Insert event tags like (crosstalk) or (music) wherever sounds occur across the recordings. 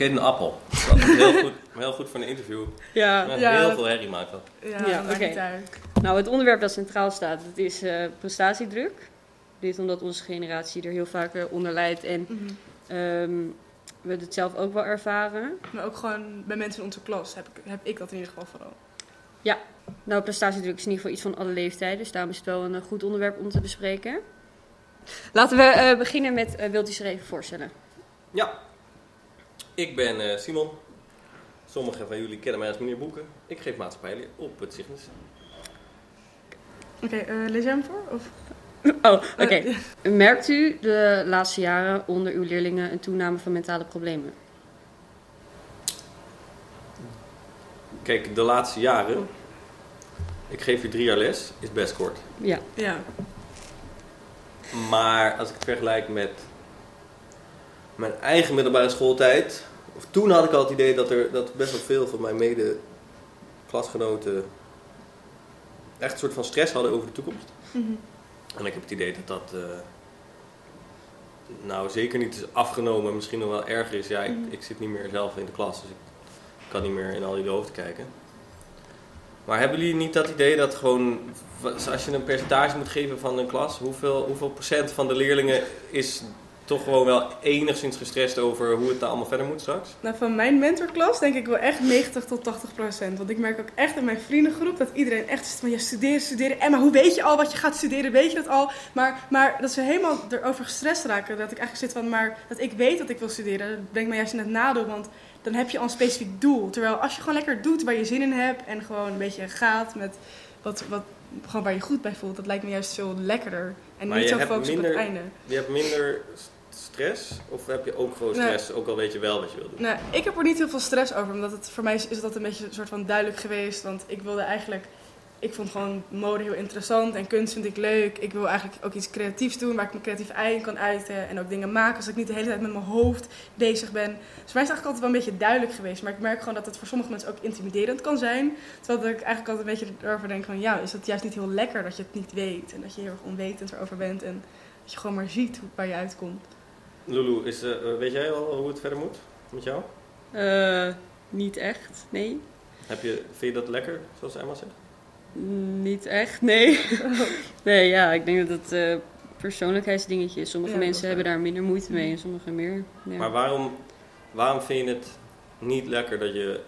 Een appel. Dat is heel goed, heel goed voor een interview. Ja, Maar Ja, heel dat- veel herrie maakt dat. Ja, Ja, oké. nou het onderwerp dat centraal staat, dat is eh, prestatiedruk. Dit omdat onze generatie er heel vaak eh, onder lijdt en ehm, we het zelf ook wel ervaren. Maar ook gewoon bij mensen in onze klas heb ik, heb ik dat in ieder geval vooral. Nou, prestatiedruk is in ieder geval iets van alle leeftijden, dus daarom is het wel een eh, goed onderwerp om te bespreken. Laten we eh, beginnen met, wilt u zich even voorstellen? Ja, ik ben eh, Simon. Sommigen van jullie kennen mij als meneer Boeken. Ik geef maatschappijleer op het Cygnus. Oké, eh, lees jij hem voor? Of? (laughs) Oh, oké. Merkt u de laatste jaren onder uw leerlingen een toename van mentale problemen? Kijk, de laatste jaren, ik geef hier drie jaar les, is best kort. Ja. ja. Maar als ik het vergelijk met mijn eigen middelbare schooltijd, of toen had ik al het idee dat er dat best wel veel van mijn mede-klasgenoten echt een soort van stress hadden over de toekomst. Mhm. En ik heb het idee dat dat eh, nou zeker niet is afgenomen, misschien nog wel erger is. Ja, ik, Mhm. ik zit niet meer zelf in de klas, dus ik kan niet meer in al jullie hoofden kijken. Maar hebben jullie niet dat idee dat gewoon, als je een percentage moet geven van een klas, hoeveel, hoeveel procent van de leerlingen is toch gewoon wel enigszins gestrest over hoe het daar allemaal verder moet straks? Nou, van mijn mentorklas denk ik wel echt 90 tot 80 procent. Want ik merk ook echt in mijn vriendengroep dat iedereen echt zit van ja, studeren, studeren. En maar hoe weet je al wat je gaat studeren? Weet je dat al? Maar, maar dat ze helemaal erover gestrest raken. Dat ik eigenlijk zit van, maar dat ik weet dat ik wil studeren, dat brengt me juist in het nadeel. Want dan heb je al een specifiek doel. Terwijl als je gewoon lekker doet waar je zin in hebt en gewoon een beetje gaat met wat, wat, gewoon waar je goed bij voelt, dat lijkt me juist veel lekkerder. En Maar niet zo focussen op het einde. Je hebt minder stress of heb je ook gewoon Nee. stress, ook al weet je wel wat je wil doen? Nou, ik heb er niet heel veel stress over, omdat het voor mij is, is dat een beetje een soort van duidelijk geweest. Want ik wilde eigenlijk, ik vond gewoon mode heel interessant en kunst vind ik leuk. Ik wil eigenlijk ook iets creatiefs doen waar ik mijn creatief ei in kan uiten en ook dingen maken, zodat ik niet de hele tijd met mijn hoofd bezig ben. Dus voor mij is het eigenlijk altijd wel een beetje duidelijk geweest. Maar ik merk gewoon dat het voor sommige mensen ook intimiderend kan zijn. Terwijl ik eigenlijk altijd een beetje erover denk van, ja, is het juist niet heel lekker dat je het niet weet en dat je heel erg onwetend erover bent en dat je gewoon maar ziet waar je uitkomt. Lulu, is, eh, weet jij al hoe het verder moet met jou? Eh, niet echt, nee. Heb je, vind je dat lekker, zoals Emma zegt? Niet echt, nee. (laughs) nee, ja, ik denk dat het eh persoonlijkheidsdingetje is. Sommige Ja, mensen hebben daar minder moeite mee en sommige meer. Ja. Maar waarom, waarom vind je het niet lekker dat je...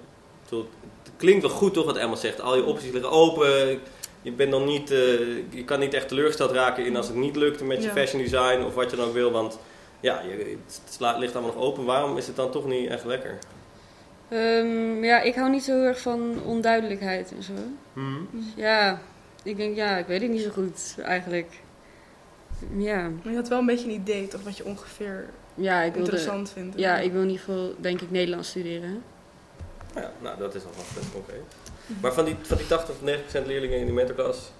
Tot, het klinkt wel goed toch wat Emma zegt. Al je opties liggen open. Je, bent dan niet, eh, je kan niet echt teleurgesteld raken in als het niet lukt met je Ja. fashion design of wat je dan ook wil. Want ja, je, het ligt allemaal nog open. Waarom is het dan toch niet echt lekker? Ehm, ja, ik hou niet zo heel erg van onduidelijkheid en zo. Dus ja, ik denk, ja, ik weet het niet zo goed eigenlijk. Ja, Maar je had wel een beetje een idee, toch, wat je ongeveer ja ik wilde... interessant vindt. Ja, ik wil in ieder geval, denk ik, Nederlands studeren. Ja, nou dat is alvast best concreet. Maar van die, van die 80 of 90 procent leerlingen in die mentorklas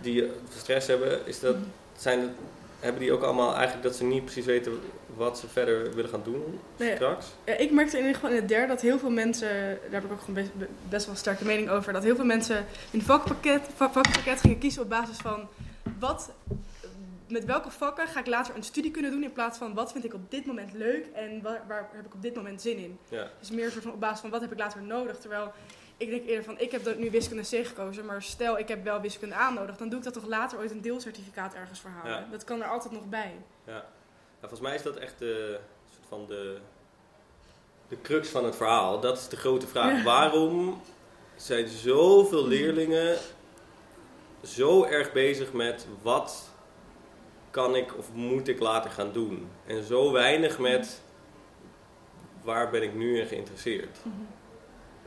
die eh, stress hebben, is dat, zijn het, hebben die ook allemaal eigenlijk dat ze niet precies weten wat ze verder willen gaan doen Nee, straks? Ja, ik merkte in ieder geval in het derde dat heel veel mensen, daar heb ik ook gewoon best, best wel een sterke mening over, dat heel veel mensen hun vakpakket, vak- vakpakket gingen kiezen op basis van wat, met welke vakken ga ik later een studie kunnen doen in plaats van wat vind ik op dit moment leuk en waar, waar heb ik op dit moment zin in. Ja. Dus meer soort van op basis van wat heb ik later nodig. Terwijl ik denk eerder van ik heb dat nu wiskunde C gekozen, maar stel ik heb wel wiskunde A nodig, dan doe ik dat toch later ooit een deelcertificaat ergens voor halen. Ja. Dat kan er altijd nog bij. Ja, volgens mij is dat echt de, soort van de, de crux van het verhaal. Dat is de grote vraag. Ja. Waarom zijn zoveel leerlingen zo erg bezig met wat kan ik of moet ik later gaan doen? En zo weinig met waar ben ik nu in geïnteresseerd?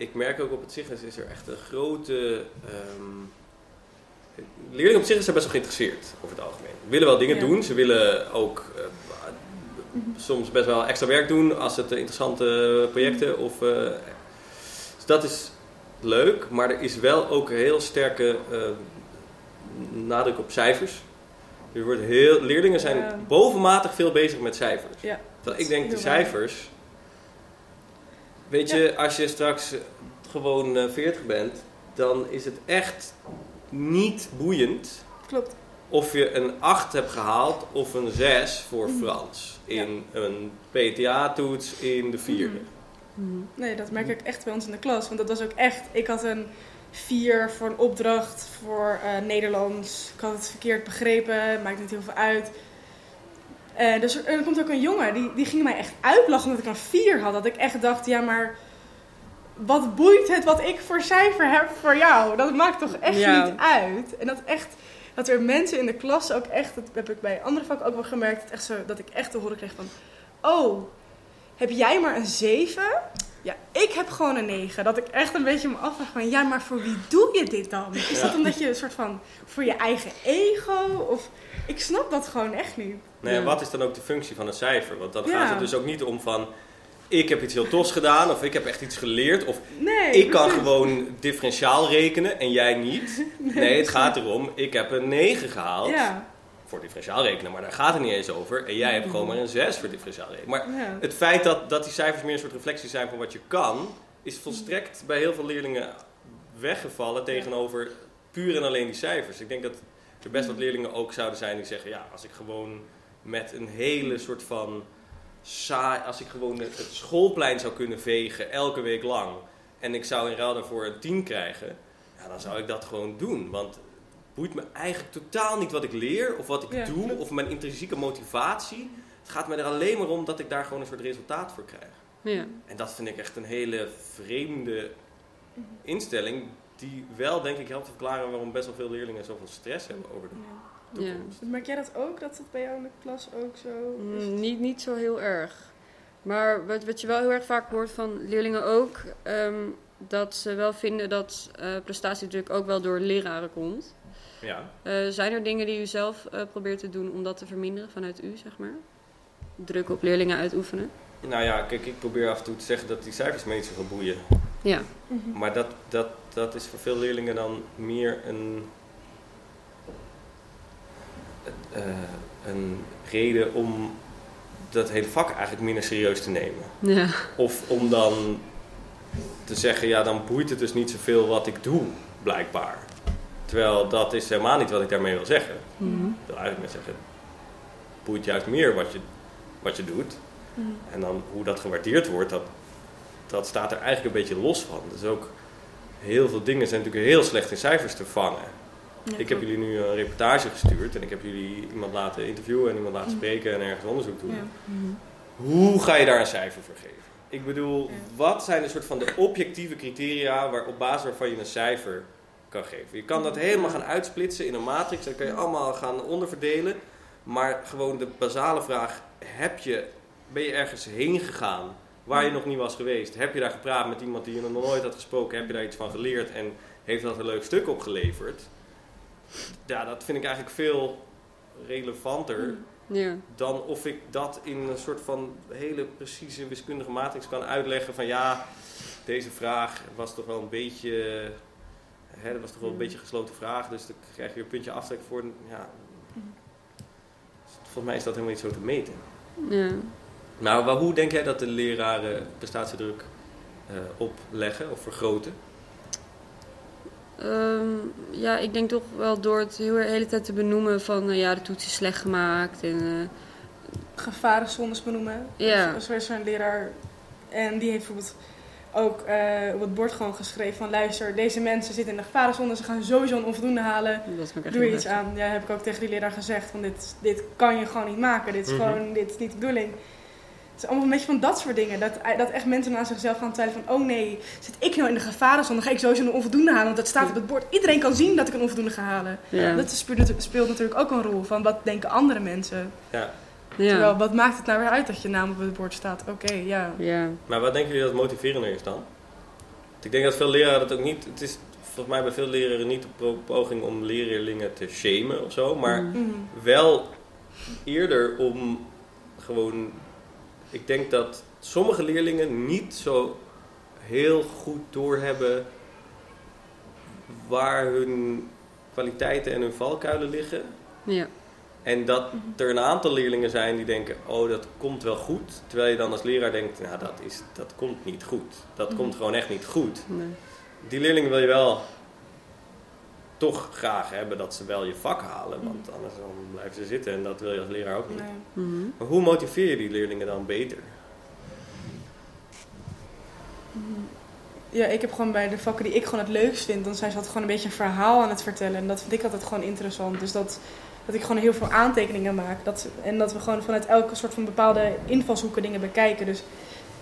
Ik merk ook op het Cygnus is er echt een grote... ehm, leerlingen op zich zijn best wel geïnteresseerd over het algemeen. Ze willen wel dingen Ja. doen. Ze willen ook eh, soms best wel extra werk doen als het eh, interessante projecten of... eh, dus dat is leuk, maar er is wel ook een heel sterke eh, nadruk op cijfers. Er wordt heel, leerlingen zijn bovenmatig veel bezig met cijfers. Ja. Terwijl ik denk, waar. cijfers... Weet je, als je straks eh, gewoon eh, 40 bent, dan is het echt niet boeiend Klopt. of je een 8 hebt gehaald of een 6 voor Frans. In een PTA-toets in de vierde. Nee, dat merk ik echt bij ons in de klas. Want dat was ook echt... Ik had een 4 voor een opdracht voor eh, Nederlands. Ik had het verkeerd begrepen. Maakt niet heel veel uit. Eh, dus er, er komt ook een jongen, die, die ging mij echt uitlachen omdat ik een 4 had. Dat ik echt dacht, ja maar... Wat boeit het wat ik voor cijfer heb voor jou? Dat maakt toch echt Ja. niet uit? En dat echt... Dat er mensen in de klas ook echt... Dat heb ik bij andere vakken ook wel gemerkt. Dat, echt zo, dat ik echt te horen kreeg van... Oh, heb jij maar een 7? Ja, ik heb gewoon een 9. Dat ik echt een beetje me afvraag van... Ja, maar voor wie doe je dit dan? Is Ja. dat omdat je een soort van... Voor je eigen ego? Of... Ik snap dat gewoon echt niet. Nee, en wat is dan ook de functie van een cijfer? Want dan Ja. gaat het dus ook niet om van... Ik heb iets heel tofs gedaan, of ik heb echt iets geleerd, of Nee. ik kan precies. gewoon differentiaal rekenen en jij niet. (laughs) Nee, het gaat erom, ik heb een 9 gehaald Ja, voor differentiaal rekenen, maar daar gaat het niet eens over. En jij hebt gewoon maar een 6 voor differentiaal rekenen. Maar ja. het feit dat, dat die cijfers meer een soort reflectie zijn van wat je kan, is volstrekt bij heel veel leerlingen weggevallen tegenover puur en alleen die cijfers. Ik denk dat er best wat leerlingen ook zouden zijn die zeggen, ja, als ik gewoon met een hele soort van saai, als ik gewoon het schoolplein zou kunnen vegen elke week lang en ik zou in ruil daarvoor een 10 krijgen, ja, dan zou ik dat gewoon doen. Want boeit me eigenlijk totaal niet wat ik leer of wat ik Ja, doe klopt. of mijn intrinsieke motivatie. Het gaat me er alleen maar om dat ik daar gewoon een soort resultaat voor krijg. Ja. En dat vind ik echt een hele vreemde instelling. Die wel, denk ik, helpt te verklaren waarom best wel veel leerlingen zoveel stress hebben over de Ja. Merk jij dat ook? Dat het bij jou in de klas ook zo is? Mm, niet, niet zo heel erg. Maar wat, wat je wel heel erg vaak hoort van leerlingen ook, ehm, dat ze wel vinden dat eh, prestatiedruk ook wel door leraren komt. Ja. Eh, zijn er dingen die u zelf eh, probeert te doen om dat te verminderen vanuit u, zeg maar? Druk op leerlingen uitoefenen? Nou ja, kijk, ik probeer af en toe te zeggen dat die cijfers me niet zo gaan boeien. Ja. Mhm. Maar dat, dat, dat is voor veel leerlingen dan meer een, eh, een reden om dat hele vak eigenlijk minder serieus te nemen. Ja. Of om dan te zeggen, ja, dan boeit het dus niet zoveel wat ik doe, blijkbaar. Terwijl dat is helemaal niet wat ik daarmee wil zeggen. Mhm. Ik wil eigenlijk net zeggen, het boeit juist meer wat je, wat je doet. Mhm. En dan hoe dat gewaardeerd wordt, dat, dat staat er eigenlijk een beetje los van. Dus ook heel veel dingen zijn natuurlijk heel slecht in cijfers te vangen. Ja, ik heb jullie nu een reportage gestuurd en ik heb jullie iemand laten interviewen en iemand laten Mhm. spreken en ergens onderzoek doen. Ja. Hoe ga je daar een cijfer voor geven? Ik bedoel, Ja. wat zijn een soort van de objectieve criteria waar, op basis waarvan je een cijfer kan geven? Je kan dat helemaal gaan uitsplitsen in een matrix, dat kan je allemaal gaan onderverdelen. Maar gewoon de basale vraag, heb je, ben je ergens heen gegaan waar je nog niet was geweest? Heb je daar gepraat met iemand die je nog nooit had gesproken? Heb je daar iets van geleerd en heeft dat een leuk stuk opgeleverd? Ja, dat vind ik eigenlijk veel relevanter Ja. dan of ik dat in een soort van hele precieze wiskundige matrix kan uitleggen van ja, deze vraag was toch wel een beetje, hè, dat was toch wel een beetje een gesloten vraag, dus dan krijg je een puntje aftrek voor. Ja, volgens mij is dat helemaal niet zo te meten. Ja. Maar hoe denk jij dat de leraren prestatiedruk eh, opleggen of vergroten? Ehm, ja, ik denk toch wel door het heel de hele tijd te benoemen van eh, ja, de toets is slecht gemaakt. En, eh, Gevarenzones benoemen. Ja. Dus er is een leraar en die heeft bijvoorbeeld ook eh, op het bord gewoon geschreven van luister, deze mensen zitten in de gevarenzone, ze gaan sowieso een onvoldoende halen. dat Doe er iets aan. Ja, heb ik ook tegen die leraar gezegd van dit, dit kan je gewoon niet maken. Dit is Mhm. gewoon, dit is niet de bedoeling. Het is allemaal een beetje van dat soort dingen. Dat, dat echt mensen aan zichzelf gaan twijfelen van... oh nee, zit ik nou in de gevarenzone? Dan ga ik sowieso een onvoldoende halen. Want dat staat op het bord. Iedereen kan zien dat ik een onvoldoende ga halen. Ja. Dat speelt, speelt natuurlijk ook een rol van wat denken andere mensen. Ja. Terwijl, wat maakt het nou weer uit dat je naam op het bord staat? Oké, ja. Ja. Maar wat denken jullie dat motiverender is dan? Want Ik denk dat veel leraren dat ook niet. Het is volgens mij bij veel leraren niet de poging om leerlingen te shamen of zo, maar Mhm. Mhm. wel eerder om gewoon. Ik denk dat sommige leerlingen niet zo heel goed doorhebben waar hun kwaliteiten en hun valkuilen liggen. Ja. En dat er een aantal leerlingen zijn die denken, oh dat komt wel goed. Terwijl je dan als leraar denkt, nou dat, is, dat komt niet goed. Dat Mhm. komt gewoon echt niet goed. Nee. Die leerlingen wil je wel toch graag hebben dat ze wel je vak halen. Want anders dan blijven ze zitten en dat wil je als leraar ook niet. Nee. Mhm. Maar hoe motiveer je die leerlingen dan beter? Ja, ik heb gewoon bij de vakken die ik gewoon het leukst vind, dan zijn ze altijd gewoon een beetje een verhaal aan het vertellen. En dat vind ik altijd gewoon interessant. Dus dat, dat ik gewoon heel veel aantekeningen maak. Dat, en dat we gewoon vanuit elke soort van bepaalde invalshoeken dingen bekijken. Dus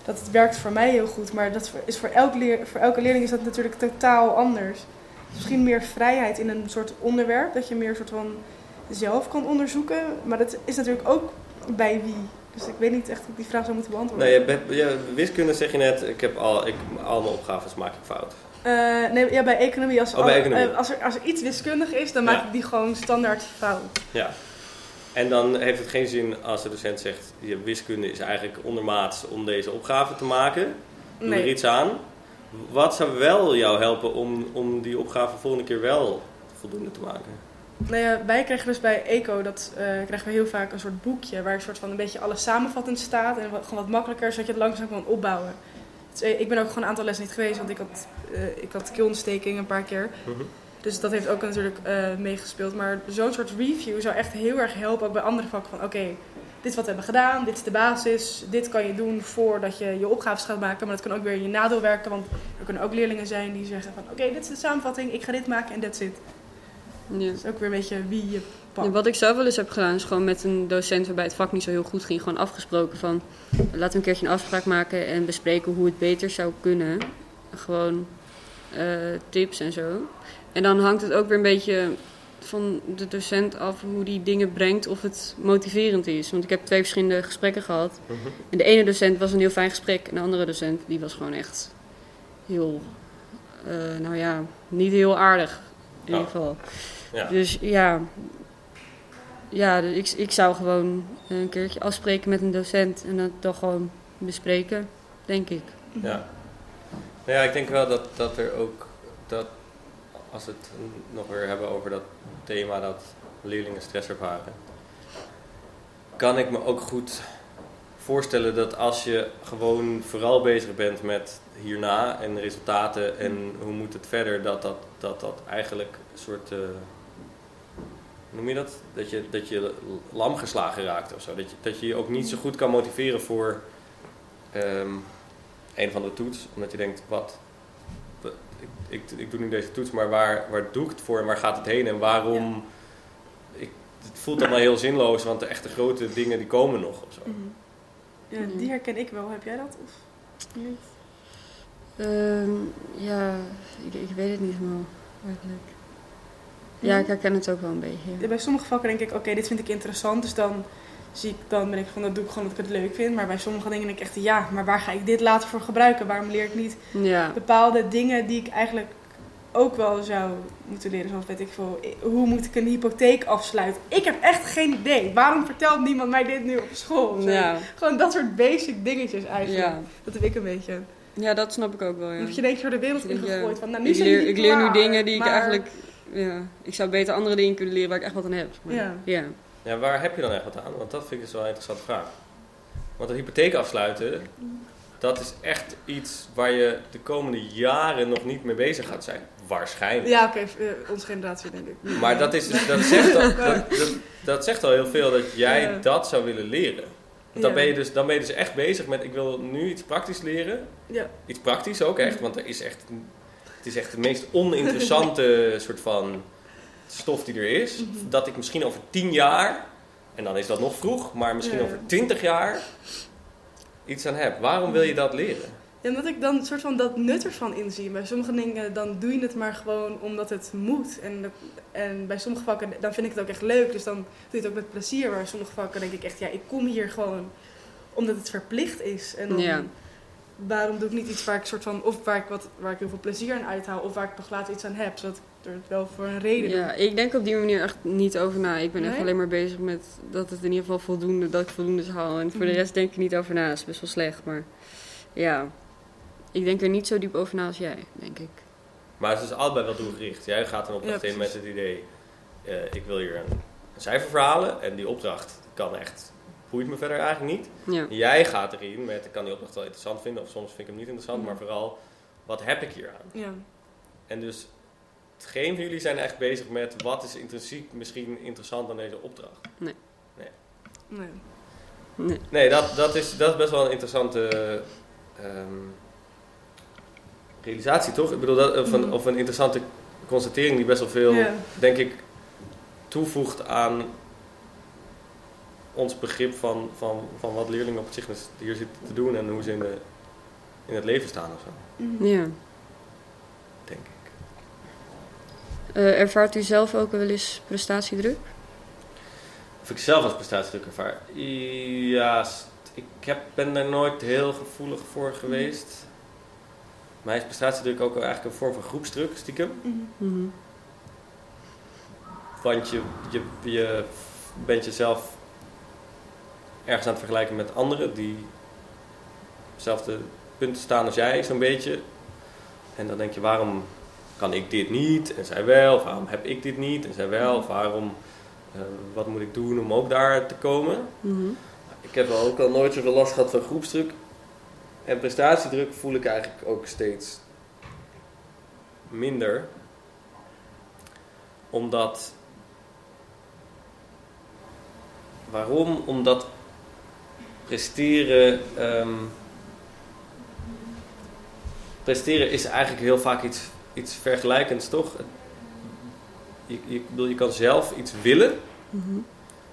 dat het werkt voor mij heel goed. Maar dat is voor, elk leer, voor elke leerling is dat natuurlijk totaal anders. Misschien meer vrijheid in een soort onderwerp. Dat je meer soort van zelf kan onderzoeken. Maar dat is natuurlijk ook bij wie. Dus ik weet niet echt hoe ik die vraag zou moeten beantwoorden. Bent, je, wiskunde zeg je net, ik heb al, ik, al mijn opgaves maak ik fout. Eh, nee, ja, bij economie. Als, Oh, bij al- economie. eh, als, er, als er iets wiskundig is, dan Ja. maak ik die gewoon standaard fout. Ja. En dan heeft het geen zin als de docent zegt, je wiskunde is eigenlijk ondermaats om deze opgave te maken. Doe er Nee. iets aan. Wat zou wel jou helpen om, om die opgave volgende keer wel voldoende te maken? Nou ja, wij krijgen dus bij ECO, dat eh, krijgen we heel vaak een soort boekje waar een soort van een beetje alles samenvattend staat. En wat, gewoon wat makkelijker, zodat je het langzaam kan opbouwen. Dus, eh, ik ben ook gewoon een aantal lessen niet geweest, want ik had, eh ik had keelontsteking een paar keer. Mhm. Dus dat heeft ook natuurlijk eh, meegespeeld. Maar zo'n soort review zou echt heel erg helpen, ook bij andere vakken. Van oké, dit is wat we hebben gedaan, dit is de basis. Dit kan je doen voordat je je opgaves gaat maken. Maar dat kan ook weer in je nadeel werken. Want er kunnen ook leerlingen zijn die zeggen van... Oké, dit is de samenvatting, ik ga dit maken en that's it. Ja. Dat is ook weer een beetje wie je pakt. Ja, wat ik zelf wel eens heb gedaan, is gewoon met een docent waarbij het vak niet zo heel goed ging, gewoon afgesproken van laten we een keertje een afspraak maken en bespreken hoe het beter zou kunnen. Gewoon eh, tips en zo. En dan hangt het ook weer een beetje van de docent af hoe die dingen brengt of het motiverend is. Want ik heb twee verschillende gesprekken gehad. Mhm. En de ene docent was een heel fijn gesprek en de andere docent die was gewoon echt heel, eh, nou ja, niet heel aardig in Oh. ieder geval. Ja. Dus ja, ja dus ik, ik zou gewoon een keertje afspreken met een docent en dat dan gewoon bespreken, denk ik. Ja. Nou ja, ik denk wel dat, dat er ook, dat als we het nog weer hebben over dat thema dat leerlingen stress ervaren, kan ik me ook goed voorstellen dat als je gewoon vooral bezig bent met hierna en resultaten en hoe moet het verder, dat dat, dat, dat eigenlijk een soort, eh, noem je dat? Dat je, dat je lam geslagen raakt of zo. Dat je, dat je je ook niet zo goed kan motiveren voor ehm, een van de toets, omdat je denkt, wat, ik, ik, ik doe nu deze toets, maar waar, waar doe ik het voor en waar gaat het heen en waarom, ik, het voelt allemaal heel zinloos, want de echte grote dingen die komen nog of zo. Mhm. Ja, die herken ik wel. Heb jij dat? Of niet? Ehm, ja, ik, ik weet het niet helemaal eigenlijk. Ja, ik herken het ook wel een beetje. Bij sommige vakken denk ik, oké, dit vind ik interessant. Dus dan, zie ik, dan ben ik van, dat doe ik gewoon dat ik het leuk vind. Maar bij sommige dingen denk ik echt, ja, maar waar ga ik dit later voor gebruiken? Waarom leer ik niet Ja, bepaalde dingen die ik eigenlijk ook wel zou moeten leren? Zoals weet ik veel, hoe moet ik een hypotheek afsluiten? Ik heb echt geen idee. Waarom vertelt niemand mij dit nu op school? Ja, Gewoon dat soort basic dingetjes eigenlijk. ja. Dat heb ik een beetje. ja, dat snap ik ook wel. Ja. Dat je denkt, door de wereld Ik ingegooid. Van, nou, nu Ik leer, ik leer nu dingen die ik maar- eigenlijk. Ja, ik zou beter andere dingen kunnen leren waar ik echt wat aan heb. Maar, Ja. ja. Ja, waar heb je dan echt wat aan? Want dat vind ik dus wel een interessante vraag. Want een hypotheek afsluiten, dat is echt iets waar je de komende jaren nog niet mee bezig gaat zijn. Waarschijnlijk. Ja, oké, eh, onze generatie denk ik. Maar dat, is, dus- dat, zegt al, (laughs) dat, dat, dat zegt al heel veel dat jij Ja. dat zou willen leren. Want dan, Ja. ben je dus, dan ben je dus echt bezig met, ik wil nu iets praktisch leren. Ja. Iets praktisch ook echt, want er is echt, het is echt de meest oninteressante (laughs) soort van stof die er is. Mhm. Dat ik misschien over tien jaar, en dan is dat nog vroeg, maar misschien Ja. over twintig jaar iets aan heb. Waarom wil je dat leren? Ja, omdat ik dan een soort van dat nut ervan inzie. Bij sommige dingen dan doe je het maar gewoon omdat het moet. En, dat- en bij sommige vakken dan vind ik het ook echt leuk. Dus dan doe je het ook met plezier. Maar bij sommige vakken denk ik echt, ja, ik kom hier gewoon omdat het verplicht is. En dan, Ja. Waarom doe ik niet iets waar ik soort van, of waar ik, wat, waar ik heel veel plezier aan uithaal. Of waar ik nog later iets aan heb. Zodat ik er het wel voor een reden doe. Ja, ik denk op die manier echt niet over na. Ik ben echt alleen maar bezig met dat het in ieder geval voldoende, dat ik voldoende haal. En voor de Mhm. rest denk ik niet over na. Dat is best wel slecht, maar ja. Ik denk er niet zo diep over na als jij, denk ik. Maar het is allebei wel doelgericht. Jij gaat een opdracht Ja, in met het idee, eh, ik wil hier een, een cijfer verhalen. En die opdracht kan echt, boeit me verder eigenlijk niet. Ja. Jij gaat erin met, ik kan die opdracht wel interessant vinden, of soms vind ik hem niet interessant, maar vooral, wat heb ik hier aan? Ja. En dus, geen van jullie zijn echt bezig met wat is intrinsiek misschien interessant aan deze opdracht. Nee. Nee. Nee, dat, dat, is, dat is best wel een interessante ehm, realisatie, toch? Ik bedoel, dat, of, een, Mhm. of een interessante constatering die best wel veel, Ja. denk ik, toevoegt aan ons begrip van, van, van wat leerlingen op zich hier zitten te doen en hoe ze in, de, in het leven staan of zo, Mhm. Ja. denk ik. Eh, ervaart u zelf ook wel eens prestatiedruk? Of ik zelf als prestatiedruk ervaar? Ja, ik heb, ben daar nooit heel gevoelig voor geweest. Maar is prestatiedruk ook wel eigenlijk een vorm van groepsdruk, stiekem? Mhm. Mhm. Want je, je, je bent jezelf ergens aan het vergelijken met anderen die op hetzelfde punt staan als jij, zo'n beetje. En dan denk je, waarom kan ik dit niet en zij wel? Of waarom heb ik dit niet en zij wel? Of waarom, eh, wat moet ik doen om ook daar te komen? Mhm. Ik heb wel ook al nooit zoveel last gehad van groepsdruk. En prestatiedruk voel ik eigenlijk ook steeds minder. Omdat. Waarom? Omdat presteren. ehm, presteren is eigenlijk heel vaak iets, iets vergelijkends, toch? Je, je, bedoel, je kan zelf iets willen. Mhm.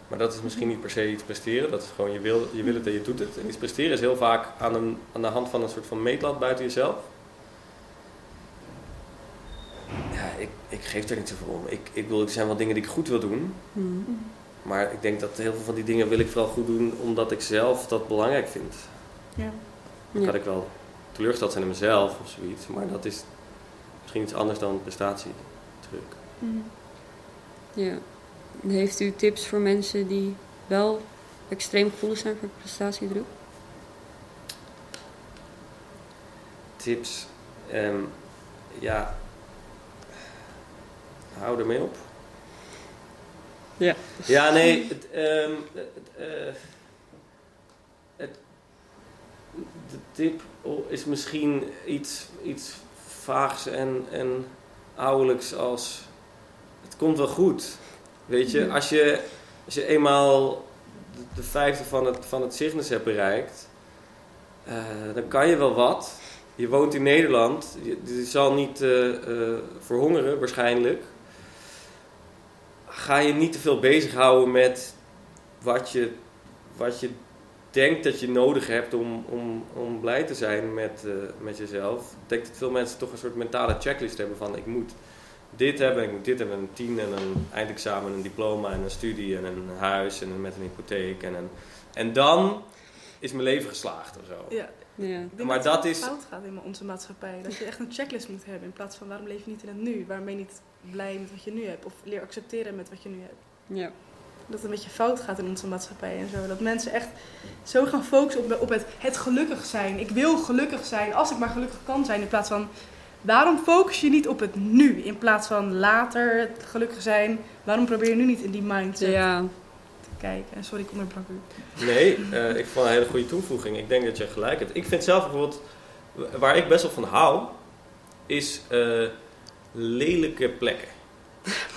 Maar dat is misschien niet per se iets presteren. Dat is gewoon je wil, je wil het en je doet het. En iets presteren is heel vaak aan, een, aan de hand van een soort van meetlat buiten jezelf. Ja, ik, ik geef er niet zoveel om. Ik, ik bedoel, er zijn wel dingen die ik goed wil doen. Mhm. Maar ik denk dat heel veel van die dingen wil ik vooral goed doen omdat ik zelf dat belangrijk vind. Ja. Dan kan ik wel teleurgesteld zijn in mezelf of zoiets. Maar dat is misschien iets anders dan prestatiedruk. Mhm. Ja. Heeft u tips voor mensen die wel extreem gevoelig zijn voor prestatiedruk? Tips. ehm, ja. Hou ermee op. Ja. Ja, nee, het, ehm, het, eh, het- de tip is misschien iets, iets vaags en, en ouderlijks als het komt wel goed. Weet je, als je, als je eenmaal de, de vijfde van het, van het Cygnus hebt bereikt, eh, dan kan je wel wat. Je woont in Nederland, je, je zal niet eh, verhongeren waarschijnlijk ga je niet te veel bezighouden met wat je, wat je denkt dat je nodig hebt om, om, om blij te zijn met, eh, met jezelf. Ik denk dat veel mensen toch een soort mentale checklist hebben van ik moet dit hebben, ik moet dit hebben, een tien en een eindexamen, een diploma en een studie en een huis en een, met een hypotheek en. En dan is mijn leven geslaagd of zo. Ja. Ja. Maar dat dat het is- fout gaat in onze maatschappij. Dat je echt een checklist moet hebben in plaats van waarom leef je niet in het nu? Waarom ben je niet blij met wat je nu hebt? Of leer accepteren met wat je nu hebt. Ja. Dat het een beetje fout gaat in onze maatschappij en zo. Dat mensen echt zo gaan focussen op, op het, het gelukkig zijn. Ik wil gelukkig zijn als ik maar gelukkig kan zijn. In plaats van waarom focus je niet op het nu? In plaats van later het gelukkig zijn. Waarom probeer je nu niet in die mindset Ja. Kijken? En sorry, ik onderbrak u. Nee, eh, ik vond een hele goede toevoeging. Ik denk dat je gelijk hebt. Ik vind zelf bijvoorbeeld, waar ik best wel van hou, is eh, lelijke plekken. (laughs)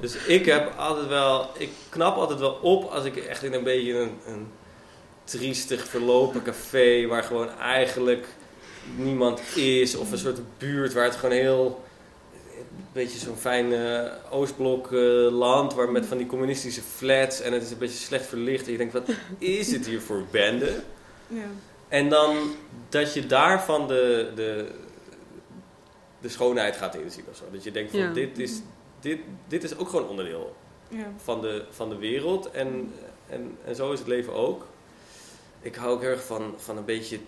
Dus ik heb altijd wel, ik knap altijd wel op als ik echt in een beetje een, een triestig verlopen café waar gewoon eigenlijk niemand is, of een soort buurt waar het gewoon heel beetje zo'n fijn eh, Oostblok eh, land, waar met van die communistische flats en het is een beetje slecht verlicht. En je denkt, wat (laughs) is het hier voor bende? Ja. En dan dat je daarvan de, de, de schoonheid gaat inzien of zo. Dat je denkt van, Ja. dit, is, dit, dit is ook gewoon onderdeel Ja. van de, van de wereld. En, en, en zo is het leven ook. Ik hou ook heel erg van, van een beetje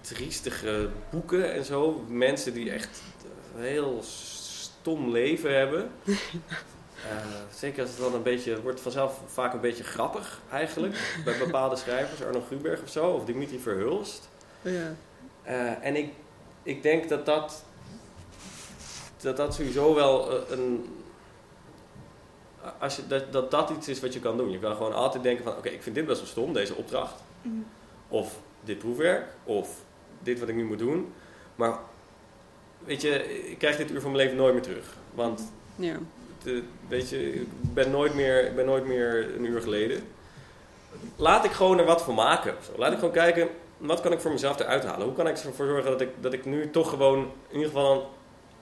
triestige boeken en zo. Mensen die echt een heel stom leven hebben. (laughs) Eh, zeker als het dan een beetje, het wordt vanzelf vaak een beetje grappig eigenlijk. bij bepaalde schrijvers, Arno Gruberg of zo, of Dimitri Verhulst. Ja. Eh, en ik, ik denk dat dat, dat dat sowieso wel eh, een. Als je, dat, dat dat iets is wat je kan doen. Je kan gewoon altijd denken van oké, ik vind dit best wel stom, deze opdracht. Mhm. Of dit proefwerk. Of dit wat ik nu moet doen. Maar weet je, ik krijg dit uur van mijn leven nooit meer terug. Want Ja. de, weet je, ik ben nooit, meer, ik ben nooit meer een uur geleden. Laat ik gewoon er wat van maken. Laat ik gewoon kijken, wat kan ik voor mezelf eruit halen? Hoe kan ik ervoor zorgen dat ik, dat ik nu toch gewoon in ieder geval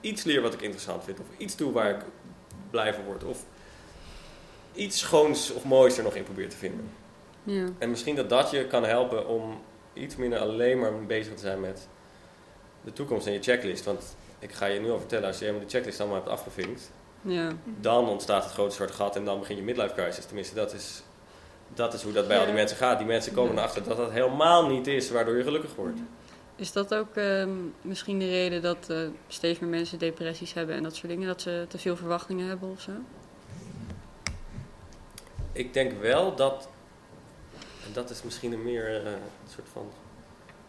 iets leer wat ik interessant vind. Of iets doe waar ik blij van word. Of iets schoons of moois er nog in probeer te vinden. Ja. En misschien dat dat je kan helpen om iets minder alleen maar bezig te zijn met de toekomst en je checklist. Want ik ga je nu al vertellen, als je helemaal de checklist allemaal hebt afgevinkt, Ja. dan ontstaat het grote zwarte gat en dan begin je midlife crisis. Tenminste, dat is, dat is hoe dat bij al die mensen gaat. Die mensen komen Ja. erachter dat dat helemaal niet is waardoor je gelukkig wordt. Is dat ook ehm, misschien de reden dat eh, steeds meer mensen depressies hebben en dat soort dingen? Dat ze te veel verwachtingen hebben of zo? Ik denk wel dat, en dat is misschien een meer een soort van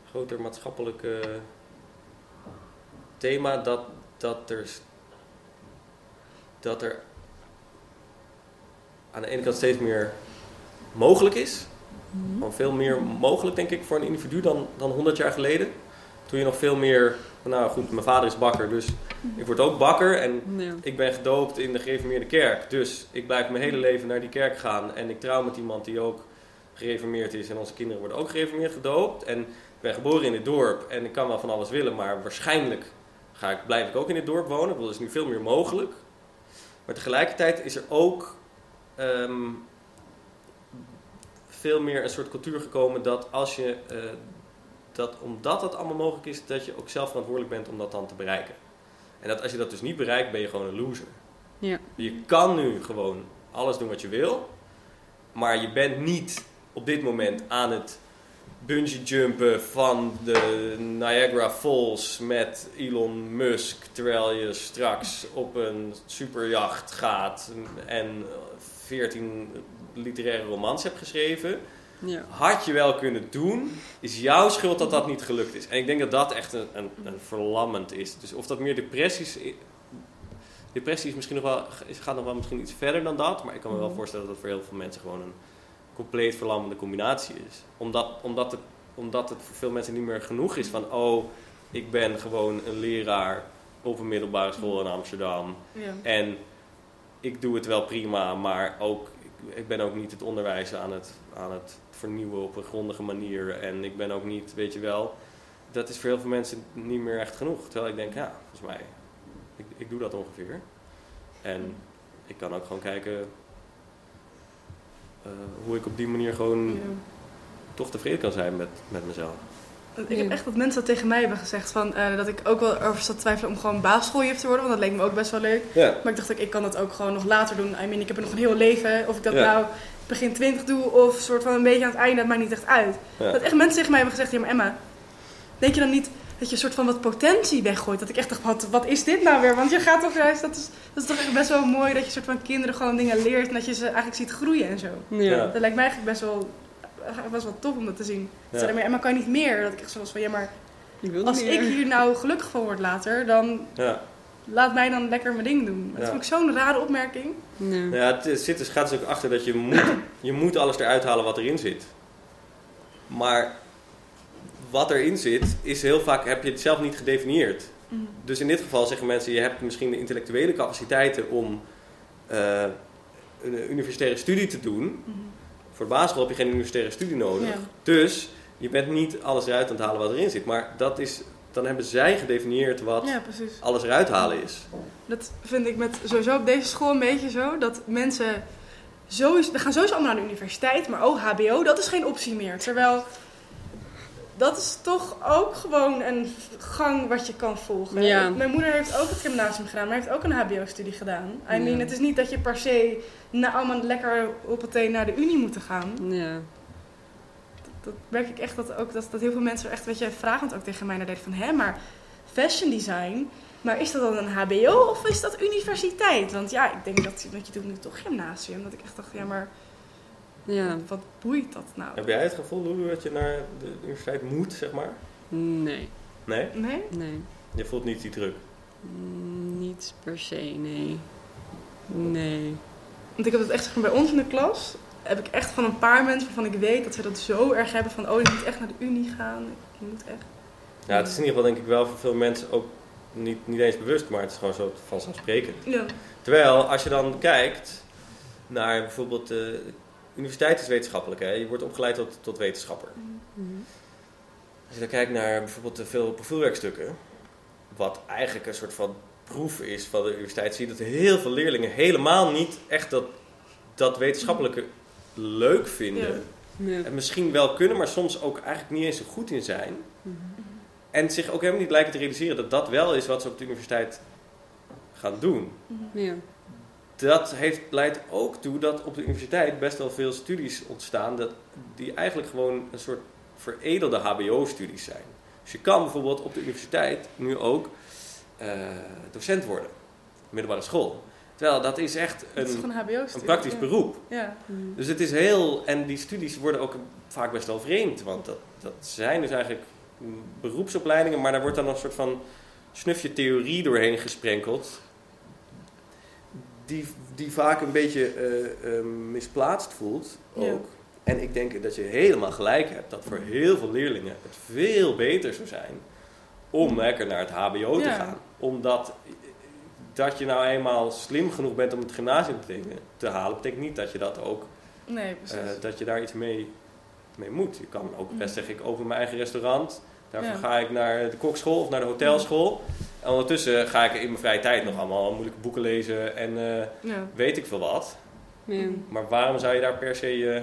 groter maatschappelijk eh, thema, dat, dat, er, dat er aan de ene kant steeds meer mogelijk is. Gewoon veel meer mogelijk, denk ik, voor een individu dan, dan 100 jaar geleden. Toen je nog veel meer, nou goed, mijn vader is bakker, dus ik word ook bakker. En ik ben gedoopt in de gereformeerde kerk. Dus ik blijf mijn hele leven naar die kerk gaan. En ik trouw met iemand die ook gereformeerd is. En onze kinderen worden ook gereformeerd gedoopt. En ik ben geboren in dit dorp. En ik kan wel van alles willen. Maar waarschijnlijk ga ik, blijf ik ook in dit dorp wonen. Dat is nu veel meer mogelijk. Maar tegelijkertijd is er ook ehm, veel meer een soort cultuur gekomen dat als je... eh, dat omdat dat allemaal mogelijk is, dat je ook zelf verantwoordelijk bent om dat dan te bereiken. En dat als je dat dus niet bereikt, ben je gewoon een loser. Ja. Je kan nu gewoon alles doen wat je wil, maar je bent niet op dit moment aan het bungee jumpen van de Niagara Falls met Elon Musk, terwijl je straks op een superjacht gaat en 14 literaire romans hebt geschreven Ja. had je wel kunnen doen, is jouw schuld dat dat niet gelukt is. En ik denk dat dat echt een, een, een verlammend is. Dus of dat meer depressies... Depressie is misschien nog wel, gaat nog wel misschien iets verder dan dat. Maar ik kan me wel Mhm. voorstellen dat dat voor heel veel mensen gewoon een compleet verlammende combinatie is. Omdat, omdat, het, omdat het voor veel mensen niet meer genoeg is van... Oh, ik ben gewoon een leraar op een middelbare school in Amsterdam. Ja. En ik doe het wel prima, maar ook, ik, ben ook niet het onderwijs aan het, aan het vernieuwen op een grondige manier. En ik ben ook niet, weet je wel, dat is voor heel veel mensen niet meer echt genoeg. Terwijl ik denk, ja, volgens mij, ik, ik doe dat ongeveer. En ik kan ook gewoon kijken eh, hoe ik op die manier gewoon Ja. toch tevreden kan zijn met, met mezelf. Ik heb echt dat mensen dat tegen mij hebben gezegd. Van, eh, dat ik ook wel over zat te twijfelen om gewoon basisschooljuf te worden. Want dat leek me ook best wel leuk. Ja, Maar ik dacht ook, ik kan dat ook gewoon nog later doen. I mean, ik heb er nog een heel leven. Of ik dat Ja. nou begin 20 doe of soort van een beetje aan het einde, dat maakt niet echt uit. ja. Dat echt mensen tegen mij hebben gezegd, ja maar Emma, denk je dan niet dat je een soort van wat potentie weggooit? Dat ik echt dacht, wat, wat is dit nou weer? Want je gaat toch juist, dat is, dat is toch echt best wel mooi dat je soort van kinderen gewoon dingen leert en dat je ze eigenlijk ziet groeien en zo. Ja. Dat lijkt mij eigenlijk best wel, eigenlijk best wel tof om dat te zien. Ja. Ze maar Emma kan je niet meer. Dat ik echt zo was van, ja maar Ik wil als niet ik meer. hier nou gelukkig van word later, dan ja. laat mij dan lekker mijn ding doen. Dat Ja. vond ik zo'n rare opmerking. Ja. Ja, het zit dus, gaat dus ook achter dat je moet, je moet alles eruit halen wat erin zit. Maar wat erin zit, is heel vaak, heb je het zelf niet gedefinieerd. Dus in dit geval zeggen mensen, je hebt misschien de intellectuele capaciteiten om eh, een universitaire studie te doen. Voor de basisschool heb je geen universitaire studie nodig. Ja. Dus je bent niet alles eruit aan het halen wat erin zit. Maar dat is, dan hebben zij gedefinieerd wat Ja, alles eruit halen is. Dat vind ik met sowieso op deze school een beetje zo. Dat mensen sowieso, we gaan sowieso allemaal naar de universiteit, maar oh, HBO, dat is geen optie meer. Terwijl dat is toch ook gewoon een gang wat je kan volgen. Ja. Mijn moeder heeft ook het gymnasium gedaan, maar heeft ook een HBO-studie gedaan. I Ja. mean, het is niet dat je per se na, allemaal lekker op het naar de unie moeten gaan. Ja. Dat merk ik echt dat, ook, dat, dat heel veel mensen er echt een beetje vragend ook tegen mij naar deden van hè, maar fashion design, maar is dat dan een HBO of is dat universiteit? Want ja, ik denk dat, dat je doet nu toch gymnasium. Dat ik echt dacht, ja, maar Ja. wat boeit dat nou? Heb jij het gevoel, Lulu, dat je naar de universiteit moet, zeg maar? Nee. Nee? Nee? Nee. Je voelt niet die druk. Mm, Niet per se, nee. Nee. Want ik heb het echt zeg maar, bij ons in de klas, heb ik echt van een paar mensen waarvan ik weet dat ze dat zo erg hebben van, oh, je moet echt naar de unie gaan. Je moet echt. Ja, het is in ieder geval denk ik wel voor veel mensen ook niet, niet eens bewust, maar het is gewoon zo vanzelfsprekend. Ja. Terwijl, als je dan kijkt naar bijvoorbeeld de universiteit is wetenschappelijk, hè? je wordt opgeleid tot, tot wetenschapper. Mhm. Als je dan kijkt naar bijvoorbeeld de veel profielwerkstukken, wat eigenlijk een soort van proef is van de universiteit, zie je dat heel veel leerlingen helemaal niet echt dat, dat wetenschappelijke leuk vinden. Ja. En misschien wel kunnen, maar soms ook eigenlijk niet eens zo goed in zijn. Mhm. En zich ook helemaal niet lijken te realiseren dat dat wel is wat ze op de universiteit gaan doen. Ja. Dat heeft, leidt ook toe dat op de universiteit best wel veel studies ontstaan dat, die eigenlijk gewoon een soort veredelde HBO-studies zijn. Dus je kan bijvoorbeeld op de universiteit nu ook eh, docent worden, middelbare school. Terwijl dat is echt is een, een praktisch ja. beroep. Ja. Dus het is heel, en die studies worden ook vaak best wel vreemd, want dat, dat zijn dus eigenlijk beroepsopleidingen, maar daar wordt dan een soort van snufje theorie doorheen gesprenkeld, die, die vaak een beetje eh, eh, misplaatst voelt ook. Ja. En ik denk dat je helemaal gelijk hebt dat voor heel veel leerlingen het veel beter zou zijn om lekker naar het HBO te Ja. gaan. Omdat dat je nou eenmaal slim genoeg bent om het gymnasium te, te halen, betekent niet dat je dat ook Nee, precies. eh, dat je daar iets mee, mee moet. Je kan ook best Mhm. zeggen, ik open mijn eigen restaurant. Daarvoor Ja. ga ik naar de kokschool of naar de hotelschool. En ondertussen ga ik in mijn vrije tijd nog allemaal moeilijke boeken lezen en eh, ja. weet ik veel wat. Ja. Maar waarom zou je daar per se je,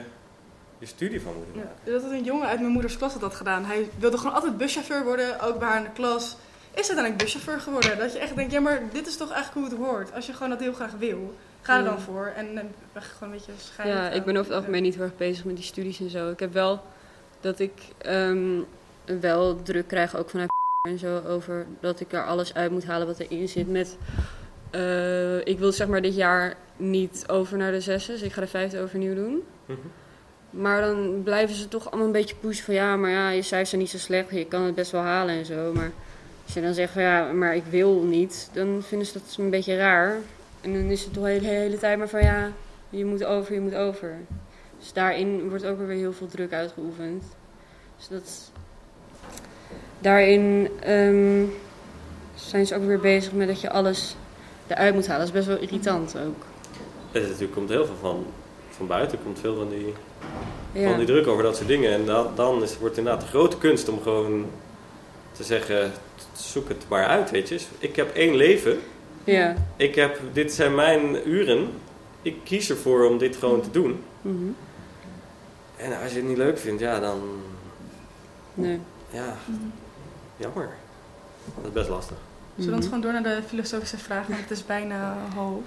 je studie van moeten Ja. maken? Dat had een jongen uit mijn moeders klas had dat gedaan. Hij wilde gewoon altijd buschauffeur worden, ook bij haar in de klas. Is uiteindelijk buschauffeur geworden. Dat je echt denkt, ja maar dit is toch eigenlijk hoe het hoort. Als je gewoon dat heel graag wil, ga er Ja. dan voor. En dan ben je gewoon een beetje scheiden. Ja, ik ben over het algemeen niet heel erg bezig met die studies en zo. Ik heb wel dat ik ehm, wel druk krijg, ook vanuit en zo, over dat ik er alles uit moet halen wat erin zit. Met, eh, ik wil zeg maar dit jaar niet over naar de zesde, dus ik ga de vijfde overnieuw doen. Mhm. Maar dan blijven ze toch allemaal een beetje pushen van ja, maar ja, je cijfers zijn niet zo slecht, je kan het best wel halen en zo. Maar als je dan zegt van ja, maar ik wil niet, dan vinden ze dat een beetje raar. En dan is het toch de hele, hele tijd maar van ja, je moet over, je moet over. Dus daarin wordt ook weer heel veel druk uitgeoefend. Dus dat. Daarin ehm, zijn ze ook weer bezig met dat je alles eruit moet halen. Dat is best wel irritant ook. Het is natuurlijk komt heel veel van, van buiten, komt veel van die, Ja. van die druk over dat soort dingen. En dan, dan is, wordt het inderdaad de grote kunst om gewoon te zeggen, zoek het maar uit, weet je. Dus Ik heb één leven. Ja. Ik heb, dit zijn mijn uren. Ik kies ervoor om dit gewoon te doen. Mhm. En als je het niet leuk vindt, ja, dan... Nee. Ja, jammer. Dat is best lastig. Zullen we ons Mhm. gewoon door naar de filosofische vraag, want het is bijna half.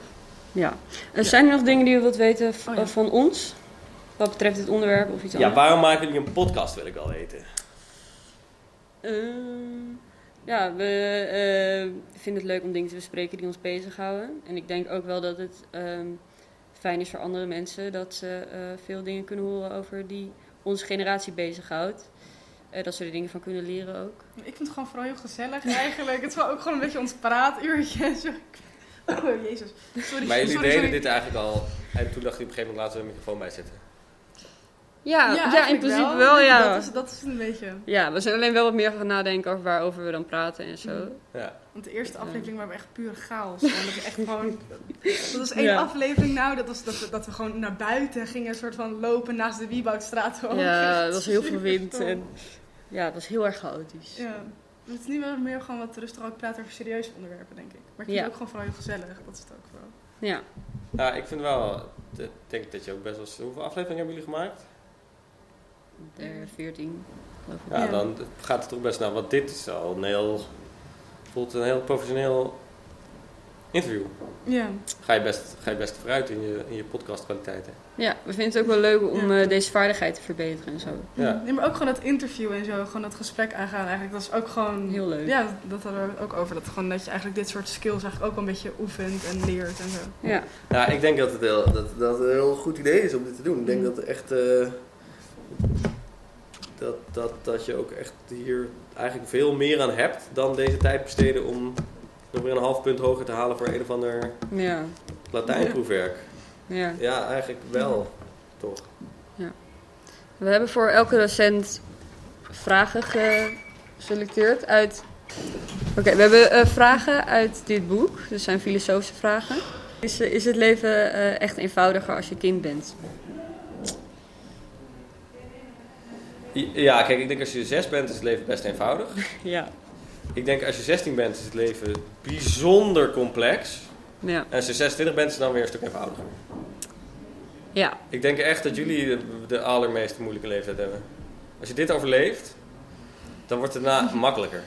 Ja. Er zijn er nog dingen die je wilt weten Oh ja. van ons? Wat betreft dit onderwerp of iets Ja, anders? waarom maken jullie een podcast, wil ik wel weten. Ehm, ja, we eh, vinden het leuk om dingen te bespreken die ons bezighouden. En ik denk ook wel dat het ehm, fijn is voor andere mensen dat ze eh, veel dingen kunnen horen over die onze generatie bezighoudt. Eh, dat ze er dingen van kunnen leren ook. Ik vind het gewoon vooral heel gezellig eigenlijk. Het is wel ook gewoon een beetje ons praatuurtje. (laughs) Oh, jezus. Sorry, Maar jullie sorry, deden sorry. dit eigenlijk al. En toen dacht je op een gegeven moment laten we een microfoon bij zitten. Ja, ja, in principe wel, ja. Dat is, dat is een beetje. Ja, we zijn alleen wel wat meer gaan nadenken over waarover we dan praten en zo. Ja. Want de eerste aflevering waren we echt puur chaos. En dat is echt gewoon. (laughs) Dat was één Ja. aflevering nou, dat was dat we, dat we gewoon naar buiten gingen, een soort van lopen naast de Wieboudstraat. Ja, er was heel veel wind en (laughs) ja, het was heel erg chaotisch. Ja. Het is wel meer gewoon wat rustig ook praten over serieuze onderwerpen, denk ik. Maar ik vind Ja. het ook gewoon vooral heel gezellig. Dat is het ook wel. Ja, Nou, ik vind wel. Ik denk dat je ook best wel. Hoeveel afleveringen hebben jullie gemaakt? de 14 geloof ik. Ja, Ja. dan gaat het toch best snel. Want dit is al een heel. voelt een heel professioneel interview. Ja. Ga je best, ga je best vooruit in je, in je podcastkwaliteiten. Ja, we vinden het ook wel leuk om Ja. eh, deze vaardigheid te verbeteren en zo. Ja. Nee, maar ook gewoon dat interview en zo, gewoon dat gesprek aangaan eigenlijk. Dat is ook gewoon... Heel leuk. Ja, dat, hadden we het ook over. Dat, gewoon, dat je eigenlijk dit soort skills eigenlijk ook een beetje oefent en leert en zo. Ja, Ja, ik denk dat het, heel, dat, dat het een heel goed idee is om dit te doen. Ik denk Mm. dat het echt. eh, dat, dat, dat je ook echt hier eigenlijk veel meer aan hebt dan deze tijd besteden om nog weer een half punt hoger te halen voor een of ander ja, Latijnproefwerk. Ja. Ja, eigenlijk wel, toch? We hebben voor elke docent vragen geselecteerd uit Oké, we hebben eh, vragen uit dit boek. Dat zijn filosofische vragen. Is, eh, is het leven eh, echt eenvoudiger als je kind bent? Ja, kijk, ik denk als je zes bent is het leven best eenvoudig. (laughs) Ja. Ik denk als je 16 bent is het leven bijzonder complex. Ja. En als je 26 bent is het dan weer een stuk eenvoudiger. Ja. Ik denk echt dat jullie de, de allermeest moeilijke leeftijd hebben. Als je dit overleeft, dan wordt het daarna (laughs) makkelijker.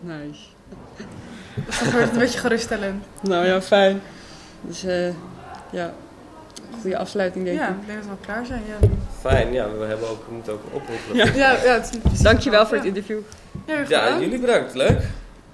Nice. (laughs) Dus dat wordt een beetje geruststellend. Nou ja, fijn. Dus eh, ja, goede afsluiting denk Ja, ik. ik denk dat we wel klaar zijn. Ja, Fijn, ja, we, hebben ook, we moeten ook oproepen. Ja. ja, ja het is precies- Dankjewel voor het interview. Ja, Ja, jullie bedankt. Leuk.